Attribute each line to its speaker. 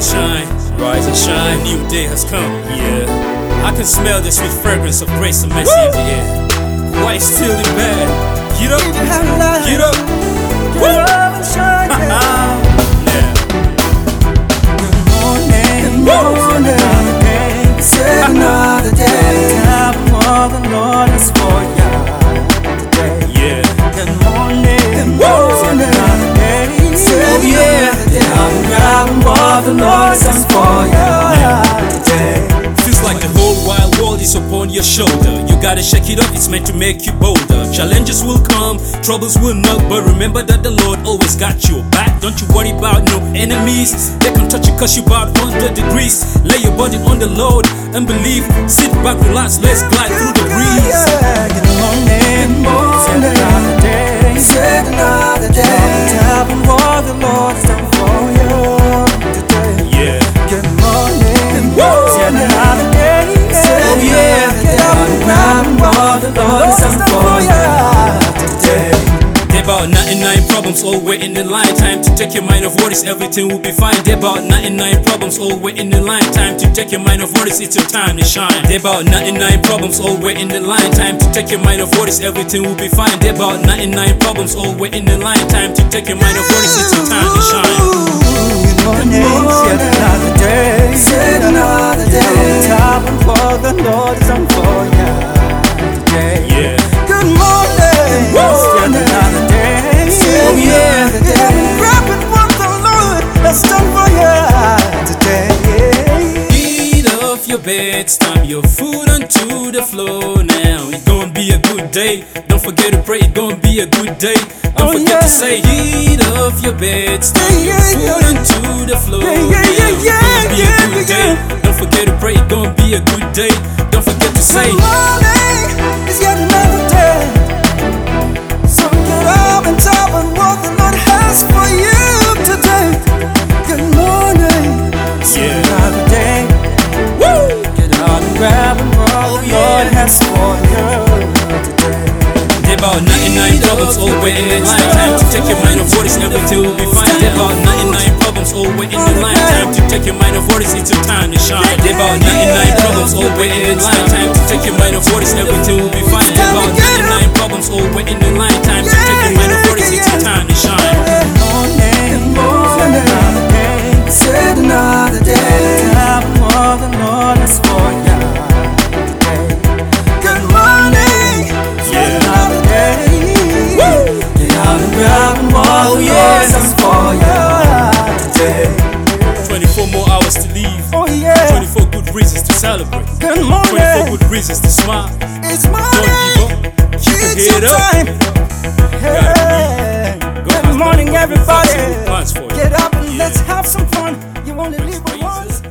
Speaker 1: and shine, rise and shine. New day has come, yeah. I can smell the sweet fragrance of grace and mercy in the air. Why still in bed? Get up, upon your shoulder. You gotta shake it up, it's meant to make you bolder. Challenges will come, troubles will knock, but remember that the Lord always got your back. Don't you worry about no enemies. They can touch you cause you about 100 degrees. Lay your body on the load and believe. Sit back, relax, let's glide through the breeze.
Speaker 2: Good morning, morning. What the Lord has done for you today.
Speaker 1: There about 99 problems all waiting in line. Time to take your mind off what is everything will be fine. There about 99 problems all waiting in line. Time to take your mind off what is it's your time to shine. There about 99 problems all waiting in line. Time to take your mind off what is everything will be fine. There about 99 problems all waiting in line. Time to take your mind off what is it's your time to shine.
Speaker 2: Good morning, it's yet another day. It's another
Speaker 1: bed, stamp your food onto the floor now. It's gonna be a good day. Don't forget to pray, it's gonna be a good day. Don't
Speaker 2: Oh,
Speaker 1: forget
Speaker 2: yeah.
Speaker 1: to say, eat off your bed, stamp
Speaker 2: Yeah,
Speaker 1: your
Speaker 2: yeah,
Speaker 1: food
Speaker 2: yeah.
Speaker 1: onto the floor
Speaker 2: Yeah, yeah, yeah,
Speaker 1: now.
Speaker 2: yeah,
Speaker 1: It's gonna be a good
Speaker 2: yeah.
Speaker 1: day. Don't forget to pray, it's gonna be a good day. Don't forget to say,
Speaker 2: morning,
Speaker 1: about 99 problems all waiting in line. Time to take your mind off what is everything will be fine. There about 99 problems all waiting in line. Time to take your mind off is it's your time to shine. There about 99 problems all waiting in line. Time to take your mind off what is everything will be fine.
Speaker 2: more
Speaker 1: oh,
Speaker 2: yes. I'm for you today.
Speaker 1: 24 more hours to leave.
Speaker 2: Oh, yeah.
Speaker 1: 24 good reasons to celebrate.
Speaker 2: Good morning.
Speaker 1: 24 good reasons to smile.
Speaker 2: It's morning.
Speaker 1: Don't give up. You
Speaker 2: it's can
Speaker 1: get up.
Speaker 2: time. Hey. Good,
Speaker 1: good
Speaker 2: morning, everybody. Get up and
Speaker 1: yeah.
Speaker 2: let's have some fun. You only live once.